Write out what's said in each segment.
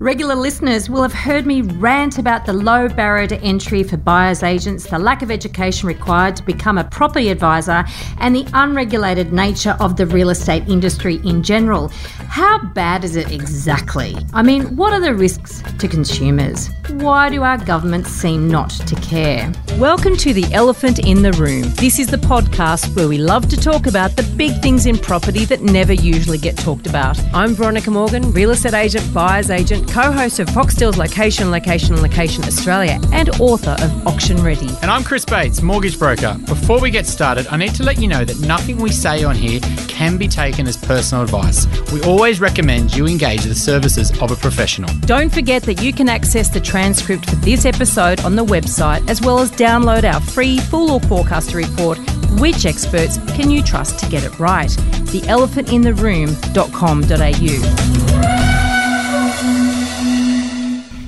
Regular listeners will have heard me rant about the low barrier to entry for buyers agents, the lack of education required to become a property advisor, and the unregulated nature of the real estate industry in general. How bad is it exactly? I mean, what are the risks to consumers? Why do our governments seem not to care? Welcome to The Elephant in the Room. This is the podcast where we love to talk about the big things in property that never usually get talked about. I'm Veronica Morgan, real estate agent, buyer's agent co host of Foxtel's Location, Location, Location Australia, and author of Auction Ready. And I'm Chris Bates, mortgage broker. Before we get started, I need to let you know that nothing we say on here can be taken as personal advice. We always recommend you engage the services of a professional. Don't forget that you can access the transcript for this episode on the website, as well as download our free full or forecaster report. Which experts can you trust to get it right? TheElephantInTheRoom.com.au.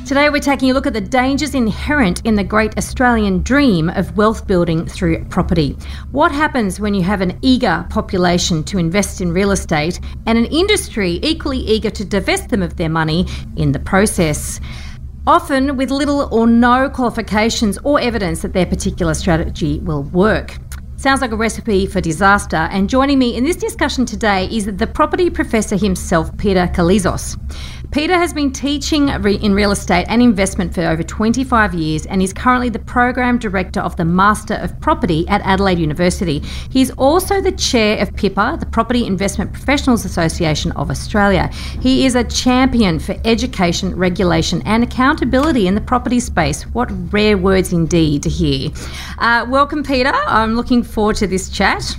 Today, we're taking a look at the dangers inherent in the great Australian dream of wealth building through property. What happens when you have an eager population to invest in real estate and an industry equally eager to divest them of their money in the process? Often with little or no qualifications or evidence that their particular strategy will work. Sounds like a recipe for disaster. And joining me in this discussion today is the property professor himself, Peter Koulizos. Peter has been teaching in real estate and investment for over 25 years and is currently the program director of the Master of Property at Adelaide University. He's also the chair of PIPA, the Property Investment Professionals Association of Australia. He is a champion for education, regulation, and accountability in the property space. What rare words indeed to hear. Uh, welcome, Peter. I'm looking forward to this chat.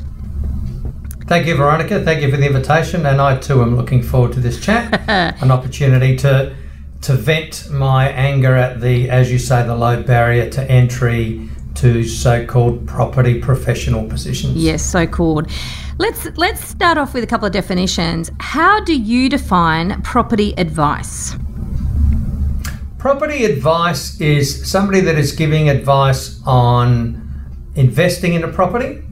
Thank you, Veronica. Thank you for the invitation, and I too am looking forward to this chat. An opportunity to to vent my anger at the, as you say, the low barrier to entry to so-called property professional positions. Yes, so called. Let's let's start off with a couple of definitions. How do you define property advice? Property advice is somebody that is giving advice on investing in a property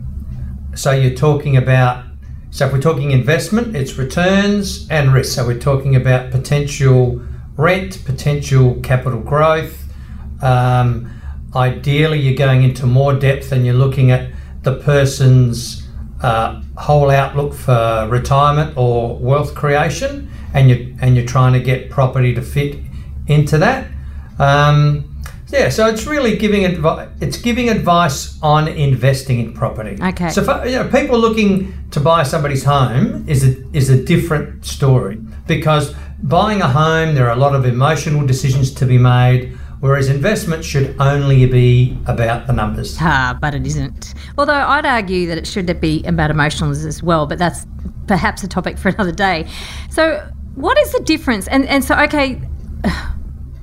so you're talking about, so if we're talking investment, it's returns and risk. So we're talking about potential rent, potential capital growth. Um, ideally, you're going into more depth and you're looking at the person's uh, whole outlook for retirement or wealth creation, and you and you're trying to get property to fit into that. Um, yeah, so it's really giving advice. It's giving advice on investing in property. Okay. So for, you know, people looking to buy somebody's home is a, is a different story because buying a home there are a lot of emotional decisions to be made. Whereas investment should only be about the numbers. Ah, but it isn't. Although I'd argue that it should be about emotions as well, but that's perhaps a topic for another day. So, what is the difference? And and so okay.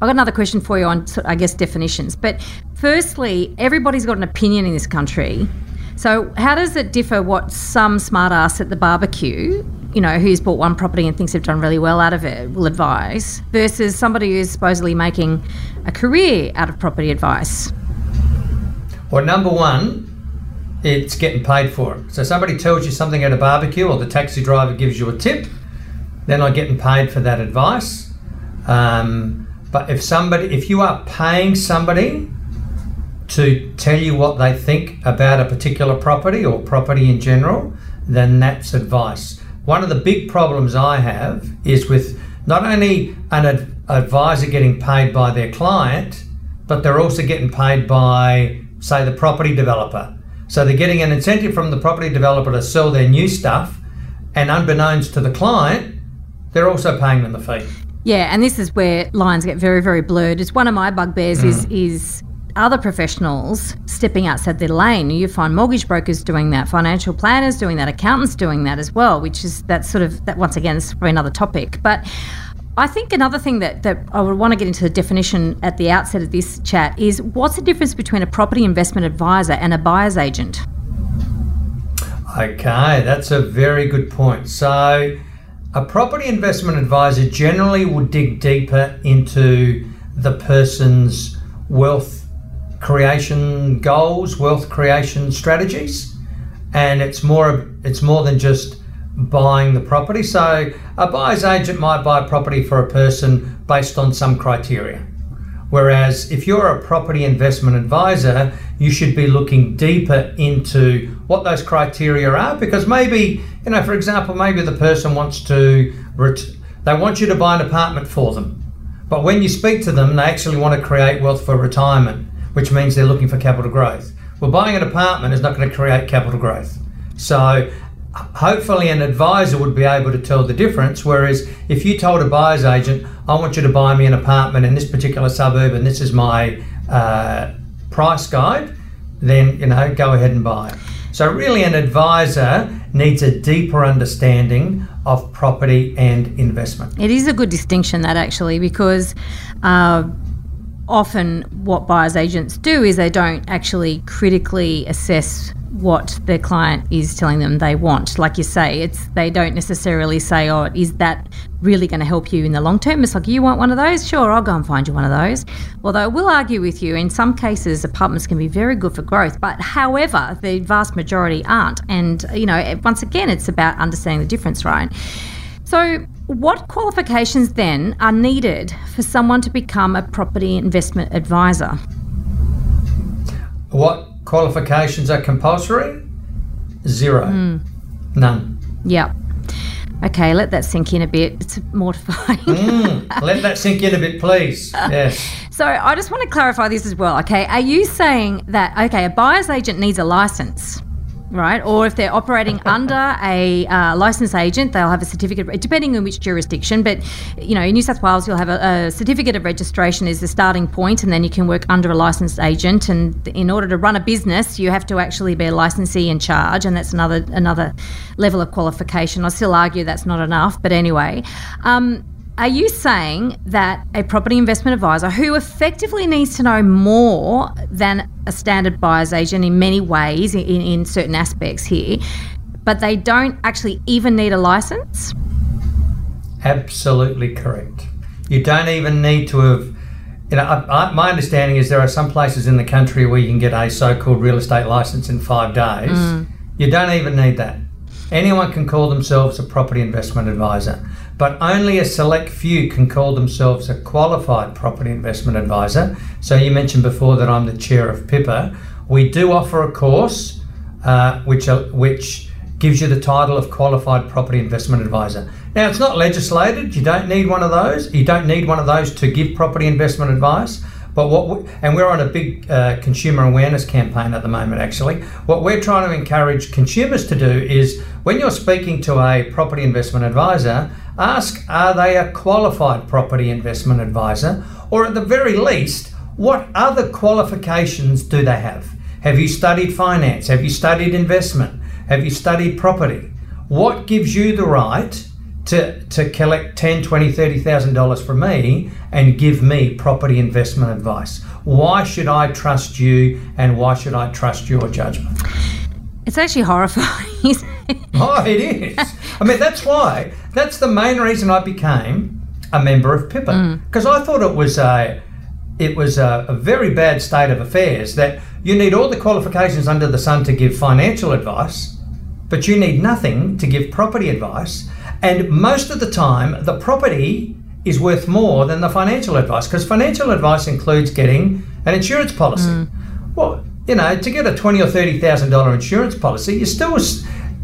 I've got another question for you on, I guess, definitions. But firstly, everybody's got an opinion in this country. So, how does it differ what some smart ass at the barbecue, you know, who's bought one property and thinks they've done really well out of it, will advise, versus somebody who's supposedly making a career out of property advice? Well, number one, it's getting paid for it. So, somebody tells you something at a barbecue or the taxi driver gives you a tip, they're not getting paid for that advice. Um, but if somebody, if you are paying somebody to tell you what they think about a particular property or property in general, then that's advice. One of the big problems I have is with not only an ad- advisor getting paid by their client, but they're also getting paid by, say, the property developer. So they're getting an incentive from the property developer to sell their new stuff, and unbeknownst to the client, they're also paying them the fee. Yeah, and this is where lines get very, very blurred. It's one of my bugbears mm. is is other professionals stepping outside their lane. You find mortgage brokers doing that, financial planners doing that, accountants doing that as well, which is that sort of that once again is probably another topic. But I think another thing that, that I would want to get into the definition at the outset of this chat is what's the difference between a property investment advisor and a buyer's agent? Okay, that's a very good point. So a property investment advisor generally would dig deeper into the person's wealth creation goals, wealth creation strategies, and it's more it's more than just buying the property. So a buyer's agent might buy a property for a person based on some criteria. Whereas if you're a property investment advisor, you should be looking deeper into what those criteria are because maybe, you know, for example, maybe the person wants to, ret- they want you to buy an apartment for them. But when you speak to them, they actually want to create wealth for retirement, which means they're looking for capital growth. Well, buying an apartment is not going to create capital growth. So hopefully an advisor would be able to tell the difference. Whereas if you told a buyer's agent, I want you to buy me an apartment in this particular suburb and this is my uh, price guide, then you know go ahead and buy it. So really, an advisor needs a deeper understanding of property and investment. It is a good distinction that actually because. Uh, often, what buyers agents do is they don't actually critically assess what their client is telling them they want. Like you say, it's they don't necessarily say, "Oh, is that really going to help you in the long term?" It's like, "You want one of those? Sure, I'll go and find you one of those." Although I will argue with you, in some cases, apartments can be very good for growth, but however, the vast majority aren't. And you know, once again, it's about understanding the difference, right? So, what qualifications then are needed for someone to become a property investment advisor? What Qualifications are compulsory? Zero. Mm. None. Yep. Okay, let that sink in a bit. It's mortifying. mm, let that sink in a bit, please. Yes. So I just want to clarify this as well. Okay, are you saying that okay, a buyer's agent needs a license? Right? Or if they're operating under a uh, licensed agent, they'll have a certificate, depending on which jurisdiction. But you know, in New South Wales, you'll have a, a, certificate of registration is the starting point, and then you can work under a licensed agent. And in order to run a business, you have to actually be a licensee in charge, and that's another another level of qualification. I still argue that's not enough, but anyway. Um, are you saying that a property investment advisor who effectively needs to know more than a standard buyer's agent in many ways, in, in certain aspects here, but they don't actually even need a license? Absolutely correct. You don't even need to have you know, I, I, my understanding is there are some places in the country where you can get a so-called real estate license in five days. Mm. You don't even need that. Anyone can call themselves a property investment advisor but only a select few can call themselves a qualified property investment advisor. So you mentioned before that I'm the chair of PIPA. We do offer a course uh, which uh, which gives you the title of qualified property investment advisor. Now it's not legislated. You don't need one of those. You don't need one of those to give property investment advice. But what we, and we're on a big uh, consumer awareness campaign at the moment. Actually, what we're trying to encourage consumers to do is when you're speaking to a property investment advisor, ask are they a qualified property investment advisor, or at the very least, what other qualifications do they have? Have you studied finance? Have you studied investment? Have you studied property? What gives you the right to, to collect ten, twenty, thirty thousand dollars from me and give me property investment advice. Why should I trust you and why should I trust your judgment? It's actually horrifying. oh, it is. I mean, that's why. That's the main reason I became a member of PIPA because mm. I thought it was a it was a, a, very bad state of affairs that you need all the qualifications under the sun to give financial advice, but you need nothing to give property advice. And most of the time, the property is worth more than the financial advice because financial advice includes getting an insurance policy. Mm. Well, you know, to get a twenty or thirty thousand dollar insurance policy, you still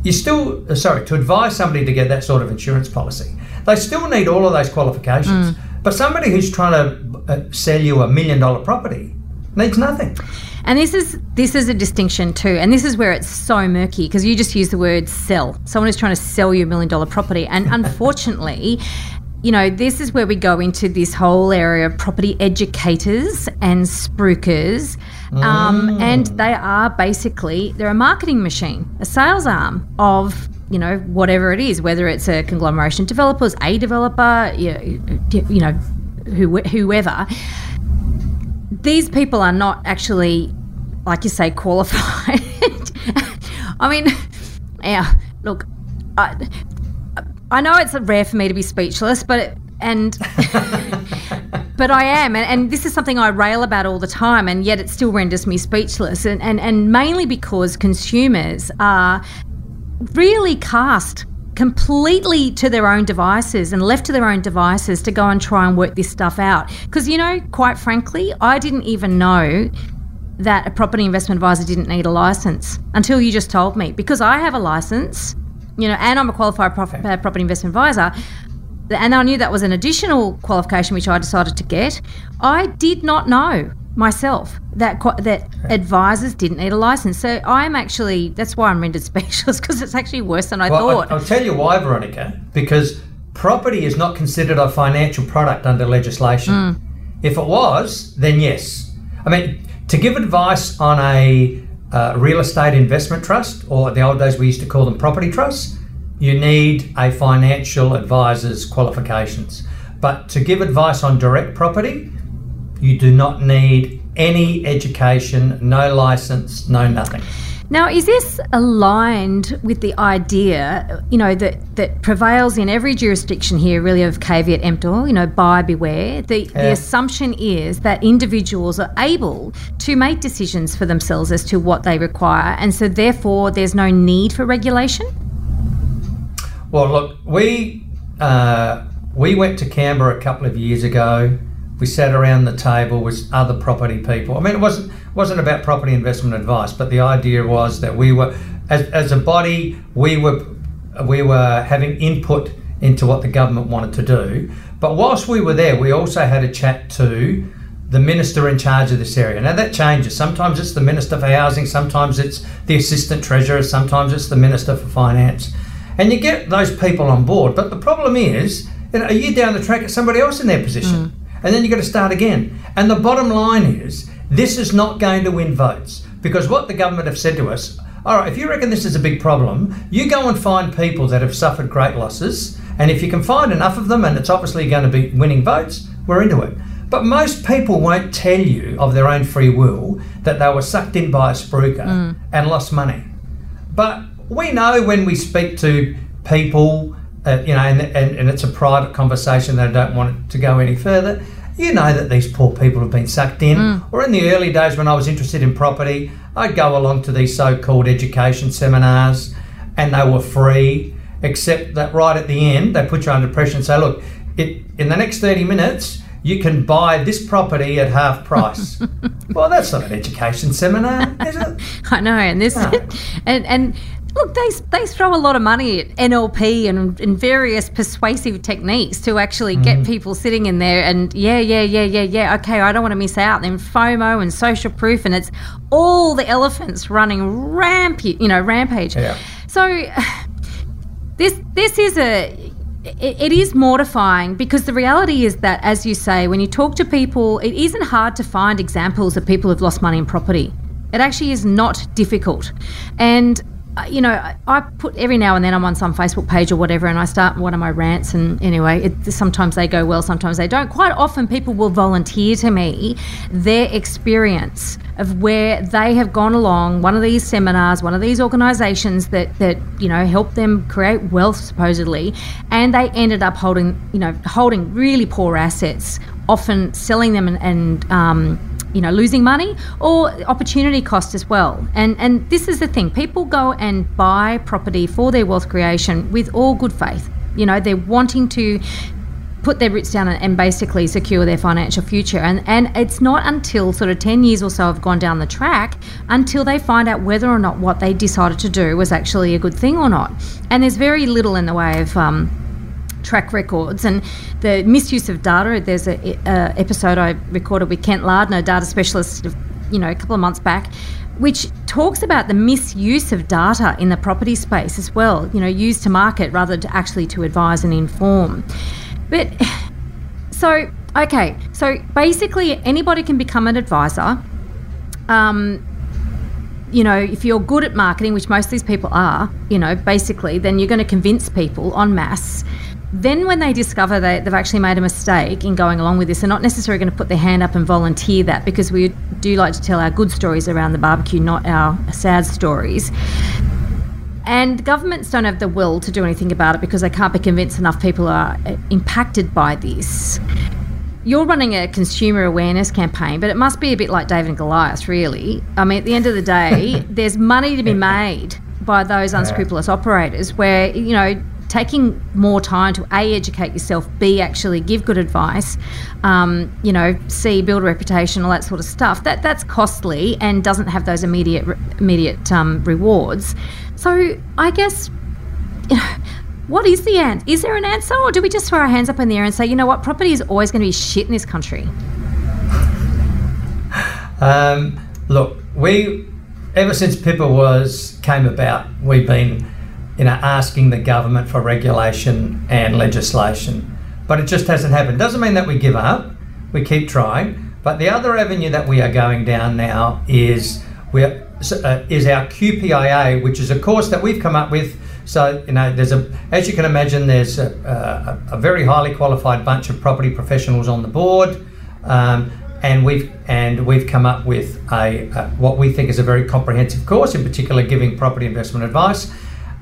you still uh, sorry to advise somebody to get that sort of insurance policy. They still need all of those qualifications. Mm. But somebody who's trying to uh, sell you a million dollar property needs nothing. And this is this is a distinction too, and this is where it's so murky because you just use the word sell. Someone is trying to sell you a million dollar property, and unfortunately. you know, this is where we go into this whole area of property educators and Um, mm. And they are basically, they're a marketing machine, a sales arm of you know, whatever it is, whether it's a conglomeration developers, a developer, you, you know, whoever these people are not actually, like you say, qualified. I mean, yeah, look, I, I know it's rare for me to be speechless, but it, and but I am, and, and, this is something I rail about all the time, and yet it still renders me speechless, and, and, and mainly because consumers are really cast completely to their own devices and left to their own devices to go and try and work this stuff out. Because, you know, quite frankly, I didn't even know that a property investment advisor didn't need a license until you just told me. Because I have a license, you know, and I'm a qualified uh, property investment advisor, and I knew that was an additional qualification which I decided to get. I did not know myself that that advisors didn't need a license. So I'm actually that's why I'm rendered speechless because it's actually worse than I well, thought. I'll, I'll tell you why, Veronica. Because property is not considered a financial product under legislation. Mm. If it was, then yes. I mean, to give advice on a uh, real estate investment trust, or the old days we used to call them property trusts, you need a financial advisor's qualifications. But to give advice on direct property, you do not need any education, no license, no nothing. Now, is this aligned with the idea, you know, that, that prevails in every jurisdiction here, really, of caveat emptor, you know, buy beware? The, yeah. the assumption is that individuals are able to make decisions for themselves as to what they require, and so therefore there's no need for regulation? Well, look, we uh, we went to Canberra a couple of years ago. We sat around the table with other property people. I mean, it wasn't wasn't about property investment advice, but the idea was that we were, as, as a body, we were we were having input into what the government wanted to do. But whilst we were there, we also had a chat to the minister in charge of this area. Now that changes. Sometimes it's the minister for housing, sometimes it's the assistant treasurer, sometimes it's the minister for finance and you get those people on board. But the problem is, you know, a year down the track, it's somebody else in their position, mm. and then you've got to start again. And the bottom line is, this is not going to win votes because what the government have said to us. All right, if you reckon this is a big problem, you go and find people that have suffered great losses, and if you can find enough of them, and it's obviously going to be winning votes, we're into it. But most people won't tell you of their own free will that they were sucked in by a spruiker mm. and lost money. But we know when we speak to people, uh, you know, and, and, and, it's a private conversation, they don't want it to go any further. You know that these poor people have been sucked in. Mm. Or in the early days when I was interested in property, I'd go along to these so called education seminars and they were free, except that right at the end, they put you under pressure and say, look, it, in the next 30 minutes, you can buy this property at half price. well, that's not an education seminar, is it? I know, and this, no. and and Look, they, they throw a lot of money at NLP and, and various persuasive techniques to actually mm. get people sitting in there and, yeah, yeah, yeah, yeah, yeah, okay, I don't want to miss out. Then FOMO and social proof, and it's all the elephants running rampage, you know, rampage. Yeah. So this this is a it, it is mortifying because the reality is that, as you say, when you talk to people, it isn't hard to find examples of people who've lost money in property. It actually is not difficult. And you know, I put every now and then I'm on some Facebook page or whatever, and I start one of my rants. And anyway, it, sometimes they go well, sometimes they don't. Quite often, people will volunteer to me their experience of where they have gone along one of these seminars, one of these organisations that that you know help them create wealth supposedly, and they ended up holding you know holding really poor assets, often selling them and. and um, you know losing money or opportunity cost as well. And and this is the thing. People go and buy property for their wealth creation with all good faith. You know they're wanting to put their roots down and, and, basically secure their financial future. And and it's not until sort of 10 years or so have gone down the track until they find out whether or not what they decided to do was actually a good thing or not. And there's very little in the way of um, track records and the misuse of data. There's a, episode I recorded with Kent Lardner, data specialist, you know, a couple of months back, which talks about the misuse of data in the property space as well. You know, used to market rather to actually to advise and inform. But so okay, so basically anybody can become an advisor. Um, you know, if you're good at marketing, which most of these people are, you know, basically, then you're going to convince people en masse then, when they discover that they've actually made a mistake in going along with this, they're not necessarily going to put their hand up and volunteer that because we do like to tell our good stories around the barbecue, not our sad stories. And governments don't have the will to do anything about it because they can't be convinced enough people are uh, impacted by this. You're running a consumer awareness campaign, but it must be a bit like David and Goliath, really. I mean, at the end of the day, there's money to be made by those unscrupulous operators where, you know, taking more time to a educate yourself, b actually give good advice, um, you know, c build a reputation, all that sort of stuff. That that's costly and doesn't have those immediate immediate um, rewards. So I guess. You know, what is the answer? Is there an answer, or do we just throw our hands up in the air and say, you know what, property is always going to be shit in this country? Um, look, we ever since PIPA was came about, we've been, you know, asking the government for regulation and legislation, but it just hasn't happened. Doesn't mean that we give up. We keep trying. But the other avenue that we are going down now is we uh, is our QPIA, which is a course that we've come up with. So you know, there's a as you can imagine, there's a, a, a very highly qualified bunch of property professionals on the board. Um, and we've and we've come up with a, a, what we think is a very comprehensive course, in particular giving property investment advice.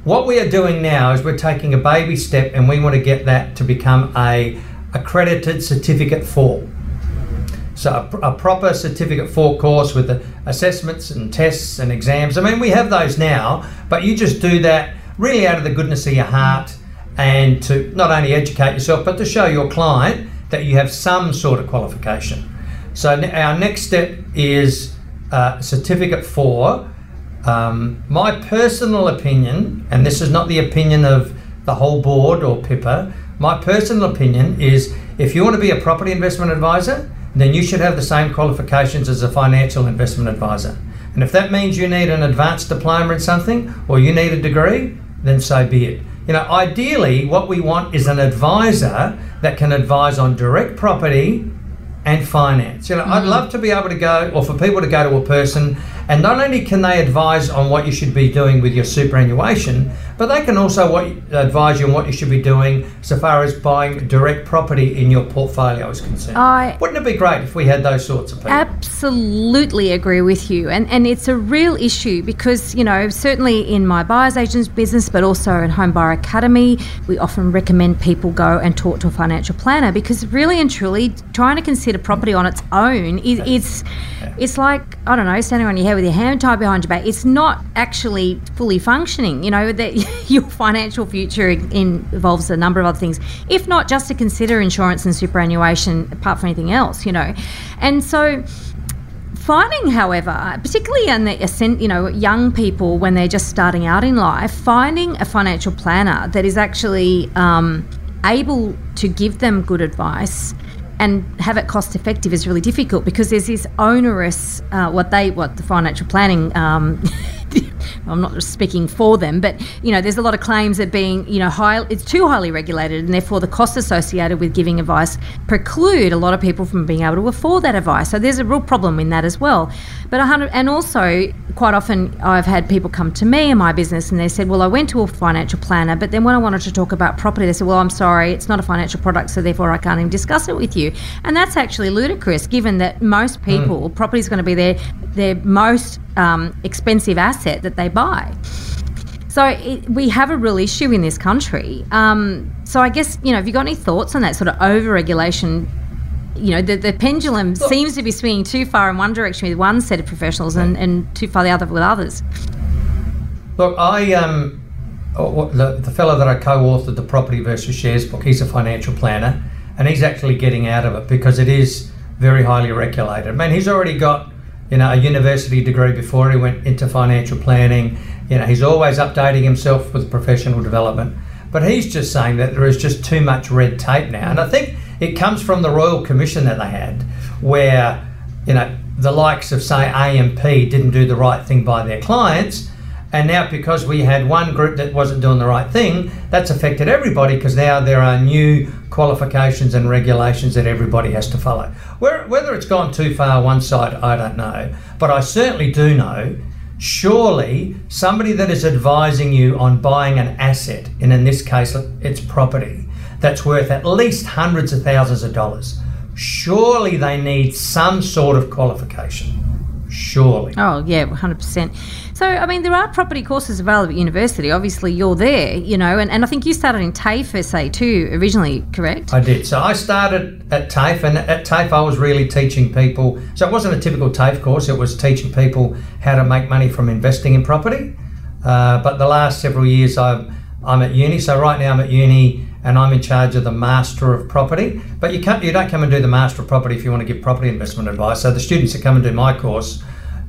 What we are doing now is we're taking a baby step, and we want to get that to become a accredited certificate four. So a, a proper certificate four course with the assessments and tests and exams. I mean, we have those now, but you just do that really out of the goodness of your heart and to not only educate yourself, but to show your client that you have some sort of qualification. So our next step is uh, certificate four. Um, my personal opinion, and this is not the opinion of the whole board or PIPA, my personal opinion is if you want to be a property investment advisor, then you should have the same qualifications as a financial investment advisor. And if that means you need an advanced diploma in something or you need a degree, then so be it. You know, ideally, what we want is an advisor that can advise on direct property and finance. You know, mm-hmm. I'd love to be able to go, or for people to go to a person, and not only can they advise on what you should be doing with your superannuation, but they can also what, advise you on what you should be doing so far as buying direct property in your portfolio is concerned. I Wouldn't it be great if we had those sorts of people? Absolutely agree with you. And, and it's a real issue because, you know, certainly in my buyer's agent's business, but also in Home Buyer Academy, we often recommend people go and talk to a financial planner because really and truly trying to consider property on its own is it's, it's like, I don't know, standing on your head with your hand tied behind your back. It's not actually fully functioning. You know, that your financial future in, involves a number of other things, if not just to consider insurance and superannuation apart from anything else, you know. And so finding however particularly in the you know young people when they're just starting out in life finding a financial planner that is actually um, able to give them good advice and have it cost effective is really difficult because there's this onerous uh, what they what the financial planning um, I'm not speaking for them, but you know, there's a lot of claims that being, you know, high, it's too highly regulated, and therefore the costs associated with giving advice preclude a lot of people from being able to afford that advice. So there's a real problem in that as well. But 100, and also quite often I've had people come to me in my business and they said, well, I went to a financial planner, but then when I wanted to talk about property, they said, well, I'm sorry, it's not a financial product, so therefore I can't even discuss it with you. And that's actually ludicrous, given that most hmm. people, mm. property is going to be their their most um, expensive asset that they buy. So it, we have a real issue in this country. Um, so I guess you know, have you got any thoughts on that sort of over-regulation? You know, the, the pendulum Look, seems to be swinging too far in one direction with one set of professionals and, and too far the other with others. Look, I um, oh, the, the fellow that I co-authored the Property versus Shares book, he's a financial planner, and he's actually getting out of it because it is very highly regulated. I mean, he's already got you know, a university degree before he went into financial planning. You know, he's always updating himself with professional development. But he's just saying that there is just too much red tape now. And I think it comes from the Royal Commission that they had, where, you know, the likes of, say, AMP didn't do the right thing by their clients and now, because we had one group that wasn't doing the right thing, that's affected everybody because now there are new qualifications and regulations that everybody has to follow. Whether it's gone too far one side, I don't know. But I certainly do know surely somebody that is advising you on buying an asset, and in this case, it's property, that's worth at least hundreds of thousands of dollars, surely they need some sort of qualification. Surely. Oh, yeah, 100%. So, I mean, there are property courses available at university. Obviously, you're there, you know, and, and I think you started in TAFE SA too originally, correct? I did. So I started at TAFE, and at TAFE I was really teaching people. So it wasn't a typical TAFE course, it was teaching people how to make money from investing in property. Uh, but the last several years, I've I'm at uni. So right now I'm at uni and I'm in charge of the master of property. But you can't, you don't come and do the master of property if you want to give property investment advice. So the students that come and do my course,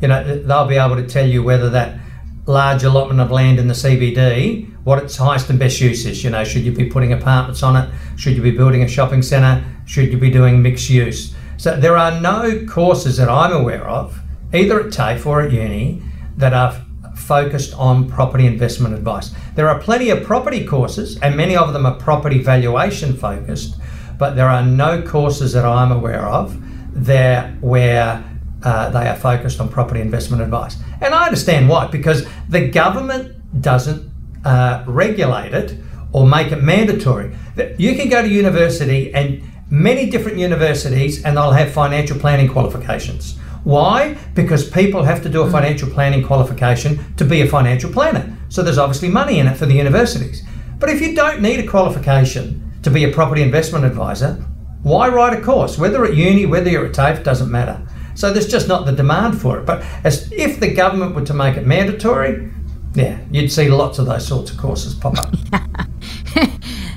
you know, they'll be able to tell you whether that large allotment of land in the CBD, what its highest and best use is. You know, should you be putting apartments on it? Should you be building a shopping centre? Should you be doing mixed use? So there are no courses that I'm aware of, either at TAFE or at uni, that are focused on property investment advice. There are plenty of property courses, and many of them are property valuation focused, but there are no courses that I'm aware of there where uh, they are focused on property investment advice. And I understand why, because the government doesn't uh, regulate it or make it mandatory. You can go to university and many different universities and they'll have financial planning qualifications. Why? Because people have to do a financial planning qualification to be a financial planner. So there's obviously money in it for the universities. But if you don't need a qualification to be a property investment advisor, why write a course? Whether at uni, whether you're at TAFE, doesn't matter. So there's just not the demand for it. But as if the government were to make it mandatory, yeah, you'd see lots of those sorts of courses pop up.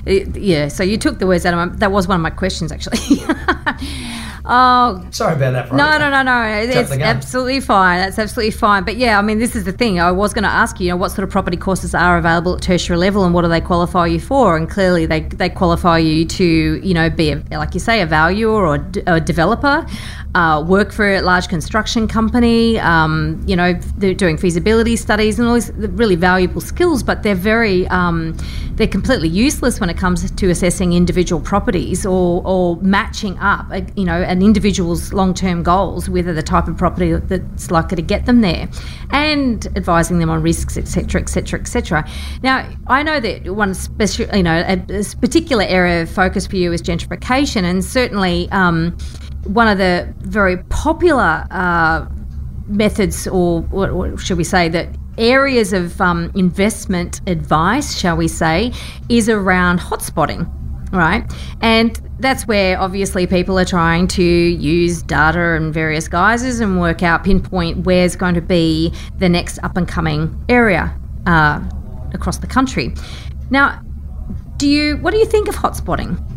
yeah, so you took the words out of my. That was one of my questions, actually. Oh, sorry about that. No, no, no, no. It's absolutely fine. That's absolutely fine. But yeah, I mean, this is the thing. I was going to ask you, you know, what sort of property courses are available at tertiary level, and what do they qualify you for? And clearly, they they qualify you to, you know, be a, like you say, a valuer or a developer, uh, work for a large construction company. Um, you know, they're doing feasibility studies and all these really valuable skills, but they're very um, they're completely useless when it comes to assessing individual properties or or matching up, you know, an individual's long term goals with the type of property that's likely to get them there, and advising them on risks, etc., etc., etc. Now, I know that one special, you know, a, a, particular area of focus for you is gentrification, and certainly um, one of the very popular. Uh, methods, or what should we say, that areas of um, investment advice, shall we say, is around hotspotting right? And that's where obviously people are trying to use data and various guises and work out, pinpoint where's going to be the next up and coming area uh, across the country. Now, do you what do you think of hotspotting?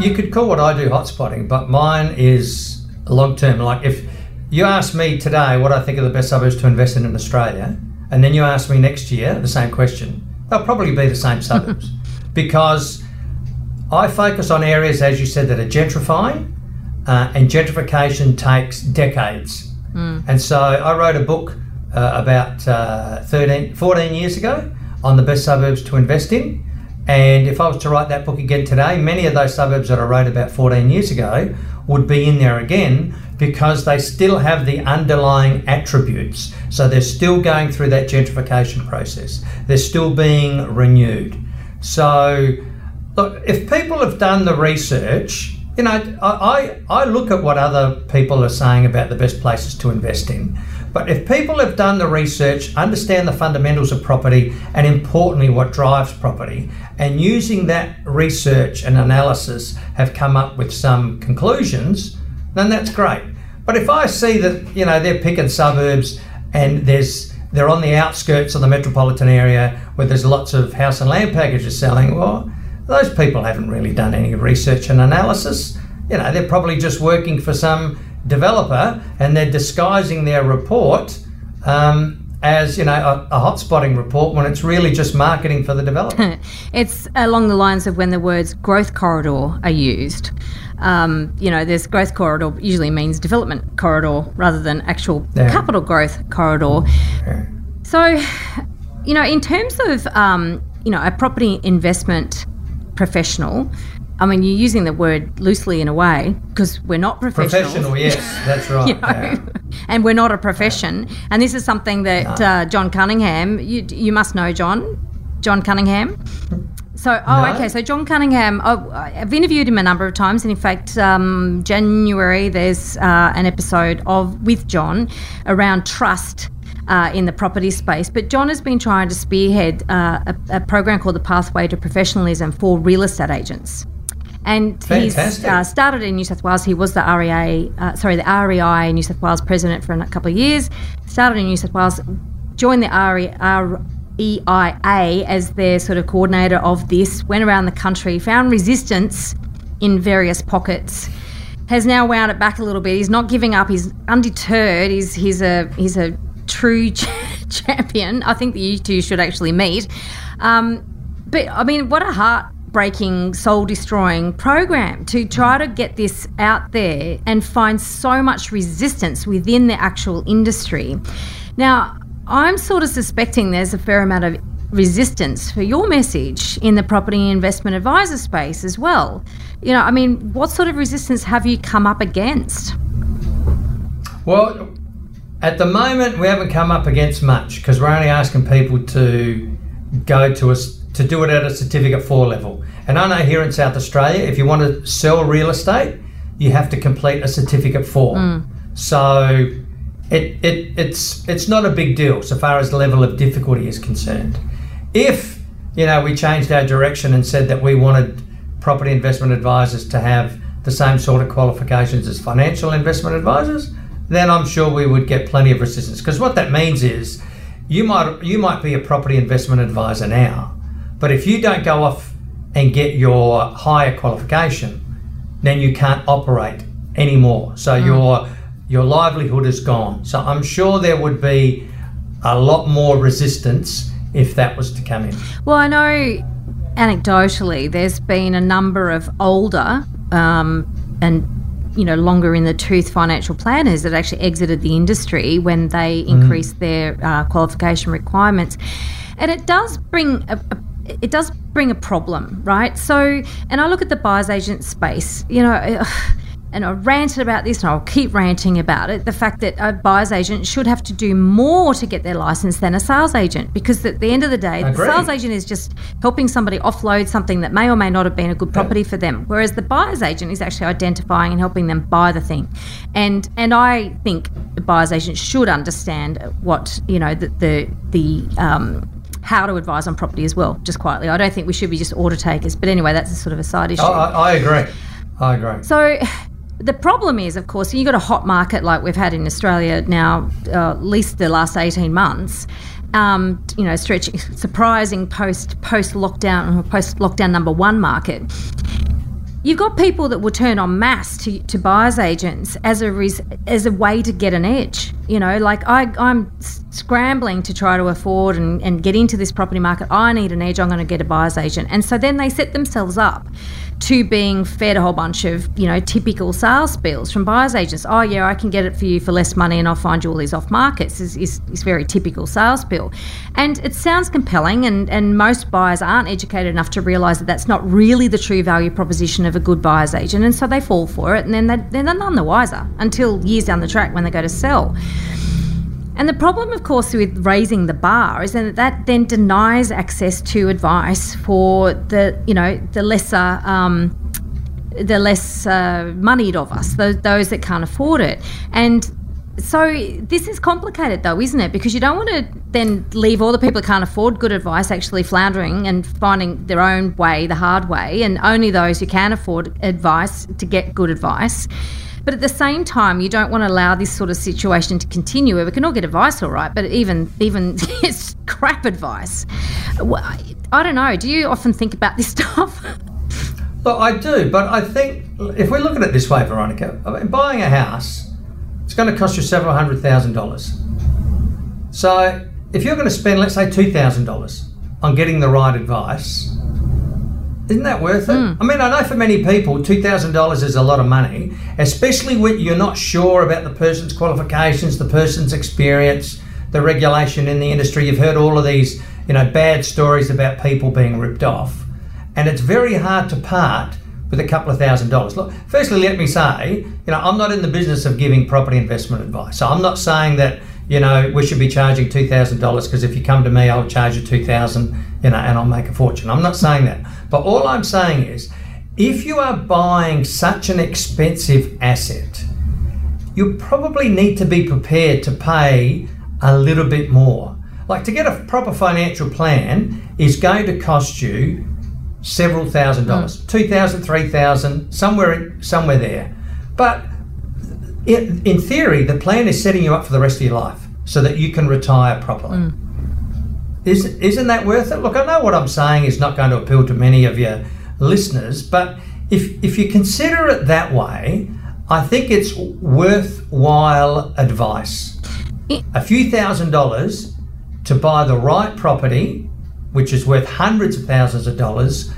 You could call what I do hotspotting, but mine is long term. Like if you ask me today what I think are the best suburbs to invest in in Australia, and then you ask me next year the same question, they'll probably be the same suburbs because I focus on areas, as you said, that are gentrifying, uh, and gentrification takes decades. Mm. And so I wrote a book uh, about uh, 13, 14 years ago on the best suburbs to invest in. And if I was to write that book again today, many of those suburbs that I wrote about 14 years ago would be in there again because they still have the underlying attributes. So they're still going through that gentrification process, they're still being renewed. So, look, if people have done the research, you know, I, I, I look at what other people are saying about the best places to invest in. But if people have done the research, understand the fundamentals of property, and importantly, what drives property, and using that research and analysis have come up with some conclusions, then that's great. But if I see that you know they're picking suburbs and there's they're on the outskirts of the metropolitan area where there's lots of house and land packages selling, well, those people haven't really done any research and analysis. You know, they're probably just working for some developer and they're disguising their report um, as you know a, a hotspotting report when it's really just marketing for the developer. it's along the lines of when the words growth corridor are used. Um, you know, this growth corridor usually means development corridor rather than actual yeah. capital growth corridor. Yeah. So, you know, in terms of um, you know a property investment professional, I mean, you're using the word loosely in a way because we're not professionals. Professional, yes, that's right. you know, yeah. and we're not a profession. And this is something that No. uh, John Cunningham, you, you must know John, John Cunningham. So, oh, No. okay. So John Cunningham, oh, I've interviewed him a number of times, and in fact, um, January there's uh, an episode of with John around trust. Uh, in the property space, but John has been trying to spearhead uh, a, a program called the Pathway to Professionalism for real estate agents, and he's uh, started in New South Wales. He was the REA, uh, sorry, the REI New South Wales president for a couple of years. Started in New South Wales, joined the RE, REIA as their sort of coordinator of this. Went around the country, found resistance in various pockets. Has now wound it back a little bit. He's not giving up. He's undeterred. He's he's a he's a true champion. I think that you two should actually meet. Um, but I mean, what a heartbreaking, soul destroying program to try to get this out there and find so much resistance within the actual industry. Now, I'm sort of suspecting there's a fair amount of resistance for your message in the property investment advisor space as well. You know, I mean, what sort of resistance have you come up against? Well, at the moment, we haven't come up against much because we're only asking people to go to us to do it at a certificate four level. And I know here in South Australia, if you want to sell real estate, you have to complete a certificate four. Hmm. So it, it it's it's not a big deal so far as the level of difficulty is concerned. If you know we changed our direction and said that we wanted property investment advisors to have the same sort of qualifications as financial investment advisors, then I'm sure we would get plenty of resistance. Because what that means is you might you might be a property investment advisor now, but if you don't go off and get your higher qualification, then you can't operate anymore. So your your livelihood is gone. So I'm sure there would be a lot more resistance if that was to come in. Well, I know anecdotally there's been a number of older um, and you know longer in the tooth financial planners that actually exited the industry when they increased their uh, qualification requirements, and it does bring a, a it does bring a problem, right? So, and I look at the buyer's agent space, you know. and I ranted about this and I'll keep ranting about it the fact that a buyer's agent should have to do more to get their license than a sales agent because at the end of the day, the sales agent is just helping somebody offload something that may or may not have been a good property for them, whereas the buyer's agent is actually identifying and helping them buy the thing. And and I think the buyer's agent should understand what you know the the, the um, how to advise on property as well, just quietly. I don't think we should be just order takers. But anyway, that's a sort of a side issue. I, I, I agree. I agree. So the problem is, of course, you've got a hot market like we've had in Australia now, uh, at least the last 18 months. Um, you know, stretching surprising post post lockdown post lockdown number one market. You've got people that will turn en masse to, to buyers agents as a res, as a way to get an edge. You know, like I, I'm scrambling to try to afford and, and get into this property market. I need an edge. I'm going to get a buyer's agent, and so then they set themselves up to being fed a whole bunch of you know typical sales bills from buyers agents. Oh yeah, I can get it for you for less money, and I'll find you all these off markets. Is is, is very typical sales bill. and it sounds compelling, and and most buyers aren't educated enough to realise that that's not really the true value proposition of a good buyer's agent, and so they fall for it, and then they, then they're none the wiser until years down the track when they go to sell. And the problem, of course, with raising the bar is that that then denies access to advice for the, you know, the lesser, um, the less uh, moneyed of us, those, those that can't afford it. And so this is complicated, though, isn't it? Because you don't want to then leave all the people that can't afford good advice actually floundering and finding their own way, the hard way, and only those who can afford advice to get good advice. But at the same time, you don't want to allow this sort of situation to continue we can all get advice, all right, but even even it's crap advice. I- don't know. Do you often think about this stuff? Look, I do, but I think if we look at it this way, Veronica, I mean, buying a house, it's going to cost you several hundred thousand dollars. So if you're going to spend, let's say, two thousand dollars on getting the right advice, isn't that worth it? Hmm. I mean, I know for many people, two thousand dollars is a lot of money, especially when you're not sure about the person's qualifications, the person's experience, the regulation in the industry. You've heard all of these, you know, bad stories about people being ripped off, and it's very hard to part with a couple of thousand dollars. Look, firstly, let me say, you know, I'm not in the business of giving property investment advice. So I'm not saying that you know, we should be charging two thousand dollars because if you come to me, I'll charge you two thousand, you know, and I'll make a fortune. I'm not saying that, but all I'm saying is, if you are buying such an expensive asset, you probably need to be prepared to pay a little bit more. Like to get a proper financial plan is going to cost you several thousand dollars, mm. two thousand, three thousand, somewhere somewhere there. But in, in theory, the plan is setting you up for the rest of your life so that you can retire properly. Mm. Is, isn't that worth it? Look, I know what I'm saying is not going to appeal to many of your listeners, but if, if you consider it that way, I think it's worthwhile advice. A few thousand dollars to buy the right property, which is worth hundreds of thousands of dollars,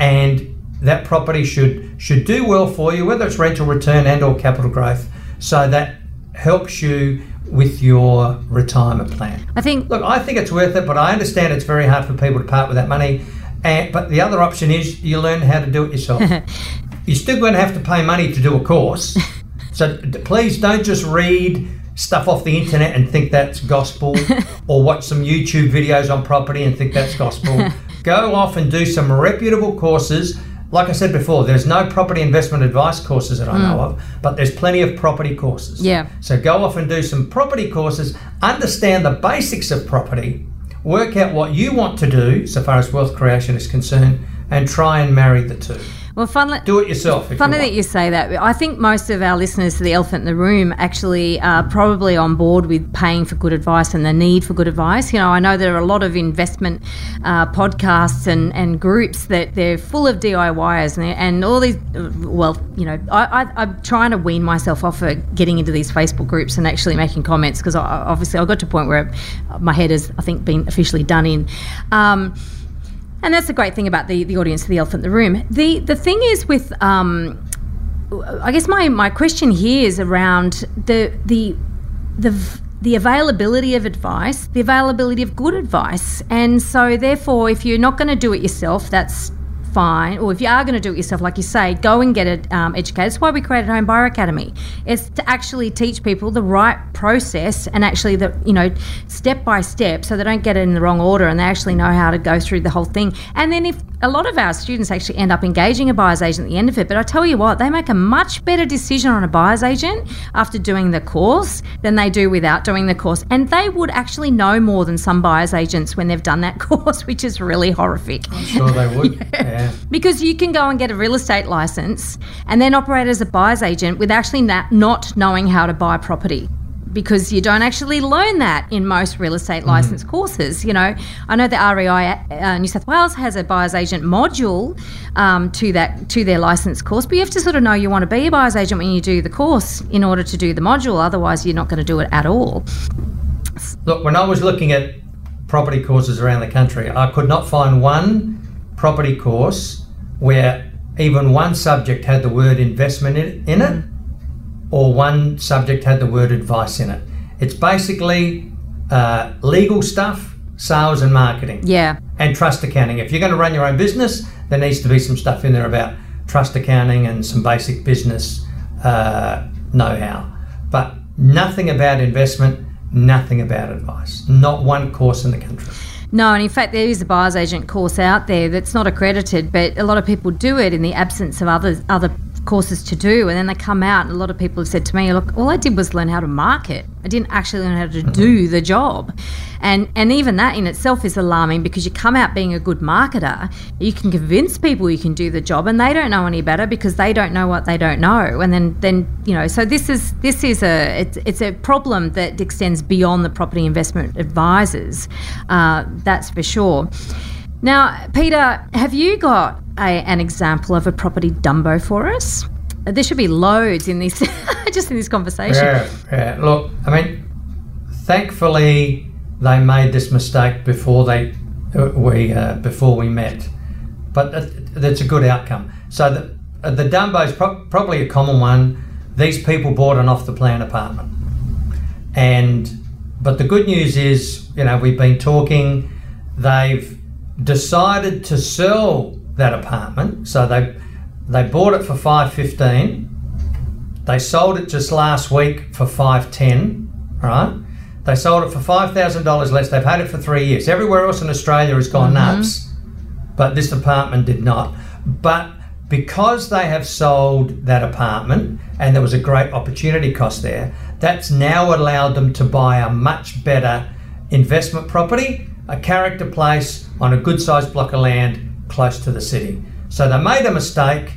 and that property should should do well for you, whether it's rental return and or capital growth. So that helps you with your retirement plan. I think. Look, I think it's worth it, but I understand it's very hard for people to part with that money. And, but the other option is you learn how to do it yourself. You're still going to have to pay money to do a course. so please don't just read stuff off the internet and think that's gospel or watch some YouTube videos on property and think that's gospel. Go off and do some reputable courses like I said before, there's no property investment advice courses that I mm. know of, but there's plenty of property courses. Yeah. So go off and do some property courses, understand the basics of property, work out what you want to do so far as wealth creation is concerned, and try and marry the two. Well, fun. Do it yourself. funny you that you say that. I think most of our listeners to the Elephant in the Room actually are probably on board with paying for good advice and the need for good advice. You know, I know there are a lot of investment uh, podcasts and, and groups that they're full of DIYers and, and all these. Well, you know, I, I, I'm trying to wean myself off of getting into these Facebook groups and actually making comments because obviously I got to a point where my head has, I think, been officially done in. Um, and that's the great thing about the, the audience of the elephant in the room. The the thing is with um, I guess my, my question here is around the the the the availability of advice, the availability of good advice. And so therefore if you're not going to do it yourself, that's or if you are going to do it yourself, like you say, go and get it um, educated. That's why we created Home Buyer Academy. It's to actually teach people the right process and actually the you know step by step, so they don't get it in the wrong order and they actually know how to go through the whole thing. And then if a lot of our students actually end up engaging a buyer's agent at the end of it, but I tell you what, they make a much better decision on a buyer's agent after doing the course than they do without doing the course. And they would actually know more than some buyer's agents when they've done that course, which is really horrific. I'm sure they would. yeah. yeah. Because you can go and get a real estate license and then operate as a buyer's agent with actually not knowing how to buy property because you don't actually learn that in most real estate mm-hmm. license mm. courses. You know, I know the REI uh, New South Wales has a buyer's agent module um, to that to their license course, but you have to sort of know you want to be a buyer's agent when you do the course in order to do the module. Otherwise, you're not going to do it at all. Look, when I was looking at property courses around the country, I could not find one property course where even one subject had the word investment in, in it or one subject had the word advice in it. It's basically uh, legal stuff, sales and marketing. Yeah. And trust accounting. If you're going to run your own business, there needs to be some stuff in there about trust accounting and some basic business uh, know how. But nothing about investment, nothing about advice. Not one course in the country. No, and in fact, there is a buyer's agent course out there that's not accredited, but a lot of people do it in the absence of other other courses to do and then they come out and a lot of people have said to me look all i did was learn how to market. I didn't actually learn how to do the job. And and even that in itself is alarming because you come out being a good marketer you can convince people you can do the job and they don't know any better because they don't know what they don't know. And then then you know so this is this is a it's, it's a problem that extends beyond the property investment advisors uh, that's for sure now, Peter, have you got a, an example of a property Dumbo for us? There should be loads in this, just in this conversation. Yeah, yeah. Look, I mean, thankfully they made this mistake before they uh, we uh, before we met, but that's a good outcome. So the the Dumbo is pro- probably a common one. These people bought an off the plan apartment, and but the good news is, you know, we've been talking. They've decided to sell that apartment. So they They bought it for five fifteen. They sold it just last week for five ten. Right? They sold it for five thousand dollars less. They've had it for three years. Everywhere else in Australia has gone mm-hmm. nuts, but this apartment did not. But because they have sold that apartment and there was a great opportunity cost there, that's now allowed them to buy a much better investment property, a character place on a good sized block of land close to the city. So they made a mistake.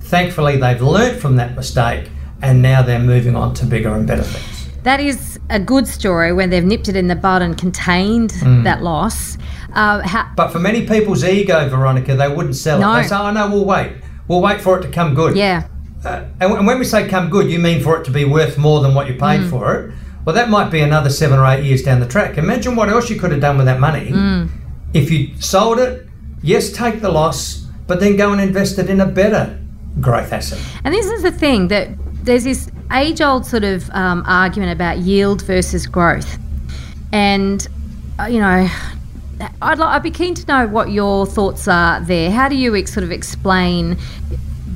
Thankfully, they've learnt from that mistake and now they're moving on to bigger and better things. That is a good story when they've nipped it in the bud and contained Mm. that loss. Uh, how, But for many people's ego, Veronica, they wouldn't sell No. it. They say, oh no, we'll wait. We'll wait for it to come good. yeah, Uh, and, and when we say come good, you mean for it to be worth more than what you paid for it. Well, that might be another seven or eight years down the track. Imagine what else you could have done with that money. If you sold it, yes, take the loss, but then go and invest it in a better growth asset. And this is the thing that there's this age old sort of um, argument about yield versus growth. And, uh, you know, I'd, I'd be keen to know what your thoughts are there. How do you ex- sort of explain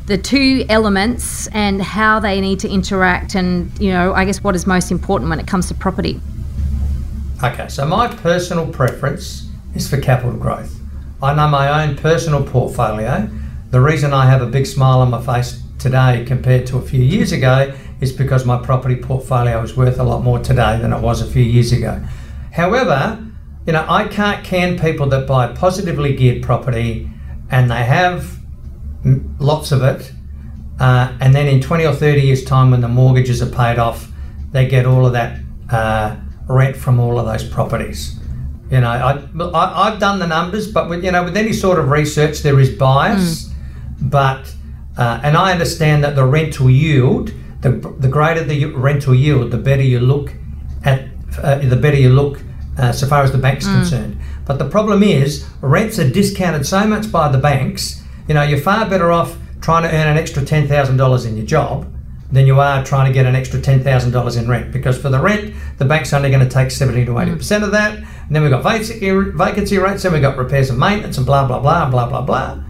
the two elements and how they need to interact and, you know, I guess what is most important when it comes to property? Okay, so my personal preference is for capital growth. I know my own personal portfolio. The reason I have a big smile on my face today compared to a few years ago is because my property portfolio is worth a lot more today than it was a few years ago. However, you know, I can't can people that buy positively geared property and they have lots of it, uh, and then in 20 or 30 years' time, when the mortgages are paid off, they get all of that uh, rent from all of those properties. You know, I, I, I've done the numbers, but with, you know, with any sort of research, there is bias. But uh, and I understand that the rental yield, the, the greater the rental yield, the better you look at, uh, the better you look uh, so far as the bank's concerned. But the problem is, rents are discounted so much by the banks. You know, you're far better off trying to earn an extra ten thousand dollars in your job than you are trying to get an extra ten thousand dollars in rent. Because for the rent, the bank's only going to take seventy to eighty percent of that. And then we've got vacancy vacancy rates, then we've got repairs and maintenance, and blah blah blah blah blah blah.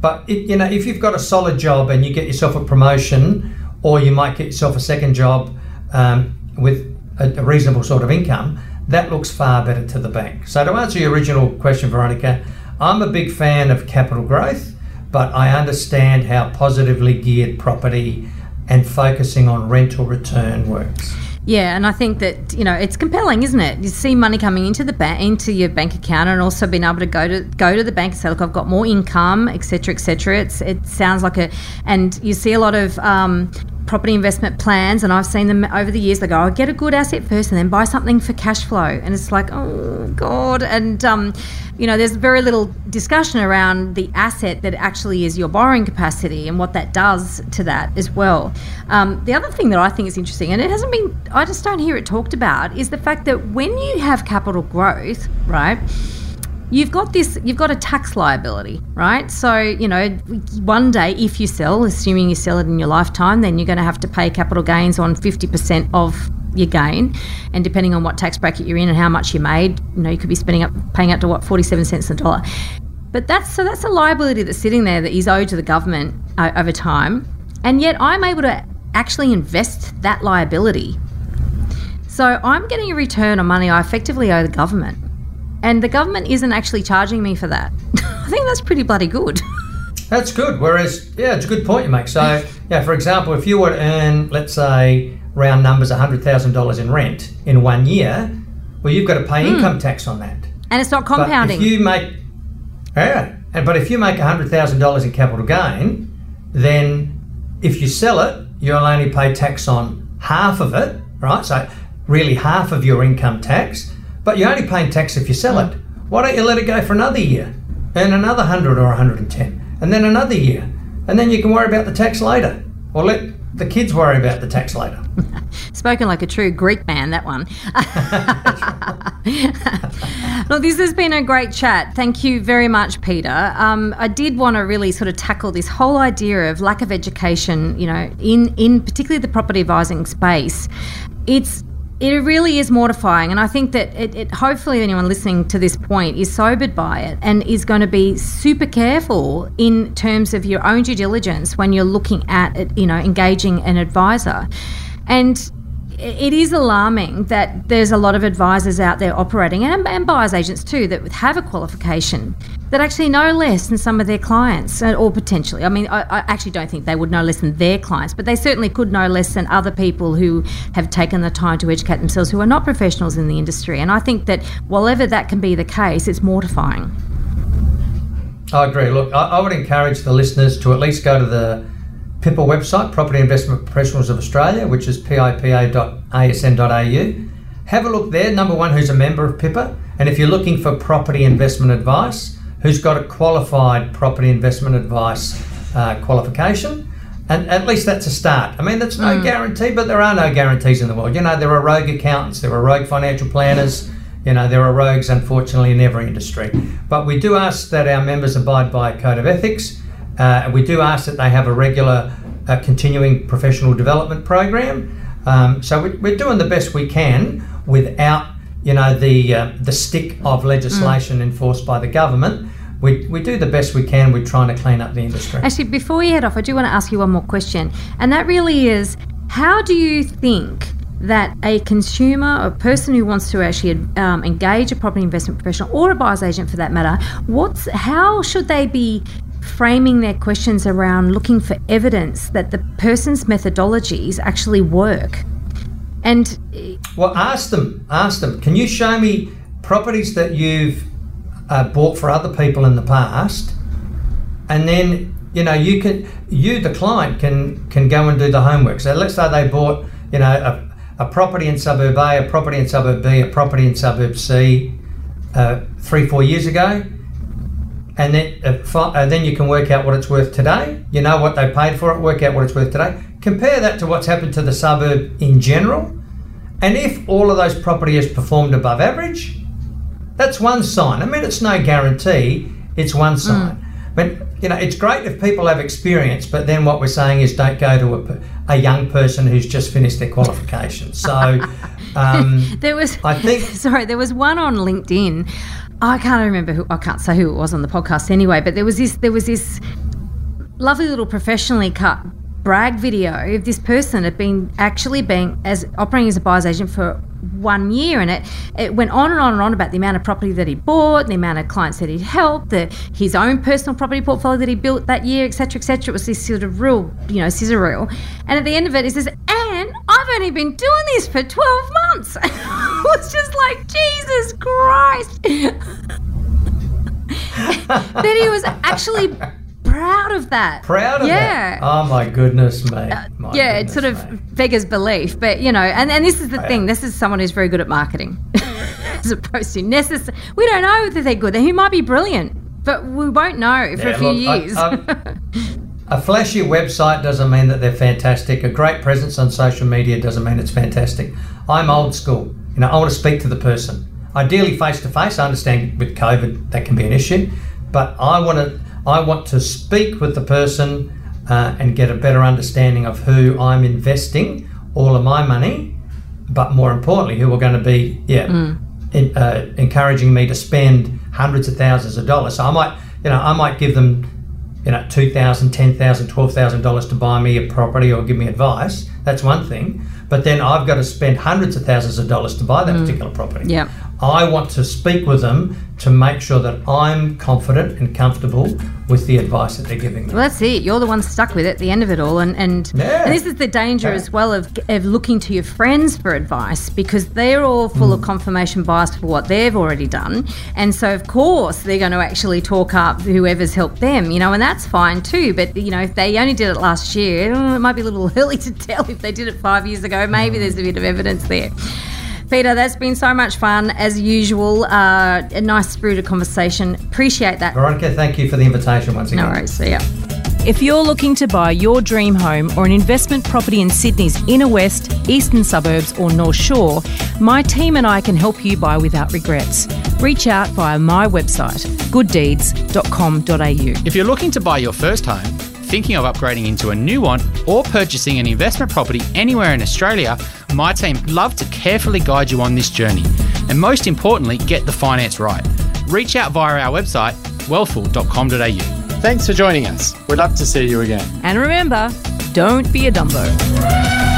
But it, you know, if you've got a solid job and you get yourself a promotion, or you might get yourself a second job um, with a, a reasonable sort of income, that looks far better to the bank. So to answer your original question, Veronica, I'm a big fan of capital growth, but I understand how positively geared property and focusing on rental return works. Yeah, and I think that you know it's compelling, isn't it? You see money coming into the bank, into your bank account, and also being able to go to go to the bank and say, "Look, I've got more income, etc., etc." It sounds like a, and you see a lot of um, property investment plans, and I've seen them over the years. They go, "I'll get a good asset first, and then buy something for cash flow," and it's like, oh god, and um, you know, there's very little discussion around the asset that actually is your borrowing capacity and what that does to that as well. Um, the other thing that I think is interesting, and it hasn't been, I just don't hear it talked about, is the fact that when you have capital growth, right? You've got this, you've got a tax liability, right? So, you know, one day if you sell, assuming you sell it in your lifetime, then you're going to have to pay capital gains on 50% of your gain. And depending on what tax bracket you're in and how much you made, you know, you could be spending up, paying up to what, 47 cents a dollar. But that's, so that's a liability that's sitting there that is owed to the government uh, over time. And yet I'm able to actually invest that liability. So I'm getting a return on money I effectively owe the government. And the government isn't actually charging me for that. I think that's pretty bloody good. That's good. Whereas, yeah, it's a good point you make. So, yeah, for example, if you were to earn, let's say, round numbers, $100,000 in rent in one year, well, you've got to pay hmm. income tax on that. And it's not But compounding. if you make, yeah, but if you make $100,000 in capital gain, then if you sell it, you'll only pay tax on half of it, right? So, really half of your income tax, but you're only paying tax if you sell it. Why don't you let it go for another year? Earn another 100 or 110, and then another year. And then you can worry about the tax later. Or let the kids worry about the tax later. Spoken like a true Greek man, that one. Look, this has been a great chat. Thank you very much, Peter. Um, I did want to really sort of tackle this whole idea of lack of education, you know, in, in particularly the property advising space. It's it really is mortifying, and I think that it, it, hopefully anyone listening to this point is sobered by it and is going to be super careful in terms of your own due diligence when you're looking at you know, engaging an advisor. And it is alarming that there's a lot of advisors out there operating and, and buyers agents too that have a qualification that actually know less than some of their clients uh, or potentially. I mean I, I, actually don't think they would know less than their clients but they certainly could know less than other people who have taken the time to educate themselves who are not professionals in the industry. And i think that whatever that can be the case it's mortifying. I agree. Look I, I would encourage the listeners to at least go to the PIPA website, Property Investment Professionals of Australia, which is pipa.asn.au. Have a look there. Number one, who's a member of PIPA. And if you're looking for property investment advice, who's got a qualified property investment advice uh, qualification. And at least that's a start. I mean, that's no mm. guarantee, but there are no guarantees in the world. You know, there are rogue accountants, there are rogue financial planners, you know, there are rogues, unfortunately, in every industry. But we do ask that our members abide by a code of ethics uh, we do ask that they have a regular uh, continuing professional development program. Um, so we, are doing the best we can without, you know, the uh, the stick of legislation mm. enforced by the government. We, we do the best we can. We're trying to clean up the industry. Actually, before you head off, I do want to ask you one more question, and that really is, how do you think? that a consumer, a person who wants to actually um, engage a property investment professional or a buyer's agent for that matter, what's how should they be framing their questions around looking for evidence that the person's methodologies actually work. And well, ask them, ask them, can you show me properties that you've uh, bought for other people in the past? And then, you know, you can, you, the client, can can go and do the homework. So let's say they bought, you know, a, a property in suburb A, a property in suburb B, a property in suburb C uh, three, four years ago and then uh, then you can work out what it's worth today. You know what they paid for it. Work out what it's worth today. Compare that to what's happened to the suburb in general, and if all of those properties performed above average, that's one sign. I mean, it's no guarantee. It's one hmm. sign. Mm. But you know, it's great if people have experience. But then what we're saying is, don't go to a, a young person who's just finished their qualifications. So. Um, there was, I think, sorry, there was one on LinkedIn I can't remember who I can't say who it was on the podcast anyway, but there was this there was this lovely little professionally cut brag video of this person had been actually being as operating as a buyer's agent for one year and it it went on and on and on about the amount of property that he bought the amount of clients that he'd helped the his own personal property portfolio that he built that year etc etc it was this sort of real you know sizzle reel. And at the end of it he says and I've only been doing this for 12 months was just like Jesus Christ that he was actually proud of that. Proud of yeah. that. Oh my goodness me. Uh, my yeah, goodness it sort of beggars belief. But you know, and, and this is the thing, this is someone who's very good at marketing. As opposed to necessary we don't know that they're good. He might be brilliant, but we won't know for yeah, a few look, years. I, a flashy website doesn't mean that they're fantastic. A great presence on social media doesn't mean it's fantastic. I'm old school. You know, I want to speak to the person. Ideally face to face. I understand with COVID that can be an issue, but I want to I want to speak with the person uh, and get a better understanding of who I'm investing all of my money, but more importantly, who are going to be, yeah, mm. in, uh, encouraging me to spend hundreds of thousands of dollars. So I might, you know, I might give them, you know, two thousand, ten thousand, twelve thousand dollars to buy me a property or give me advice. That's one thing. But then I've got to spend hundreds of thousands of dollars to buy that mm. particular property. Yeah. I want to speak with them to make sure that I'm confident and comfortable with the advice that they're giving me. Well, that's it. You're the one stuck with it at the end of it all. And, and, yeah. and this is the danger yeah. as well of, of looking to your friends for advice because they're all full mm. of confirmation bias for what they've already done. And so, of course, they're going to actually talk up whoever's helped them, you know, and that's fine too. But, you know, if they only did it last year, it might be a little early to tell if they did it five years ago. Maybe there's a bit of evidence there. Peter, that's been so much fun as usual. Uh, a nice spirited conversation. Appreciate that. Veronica, thank you for the invitation once again. No worries. See ya. If you're looking to buy your dream home or an investment property in Sydney's inner west, eastern suburbs, or North Shore, my team and I can help you buy without regrets. Reach out via my website, gooddeeds.com.au. If you're looking to buy your first home, thinking of upgrading into a new one, or purchasing an investment property anywhere in Australia, My team love to carefully guide you on this journey and most importantly, get the finance right. Reach out via our website, wealthful.com.au. Thanks for joining us. We'd love to see you again. And remember, don't be a Dumbo.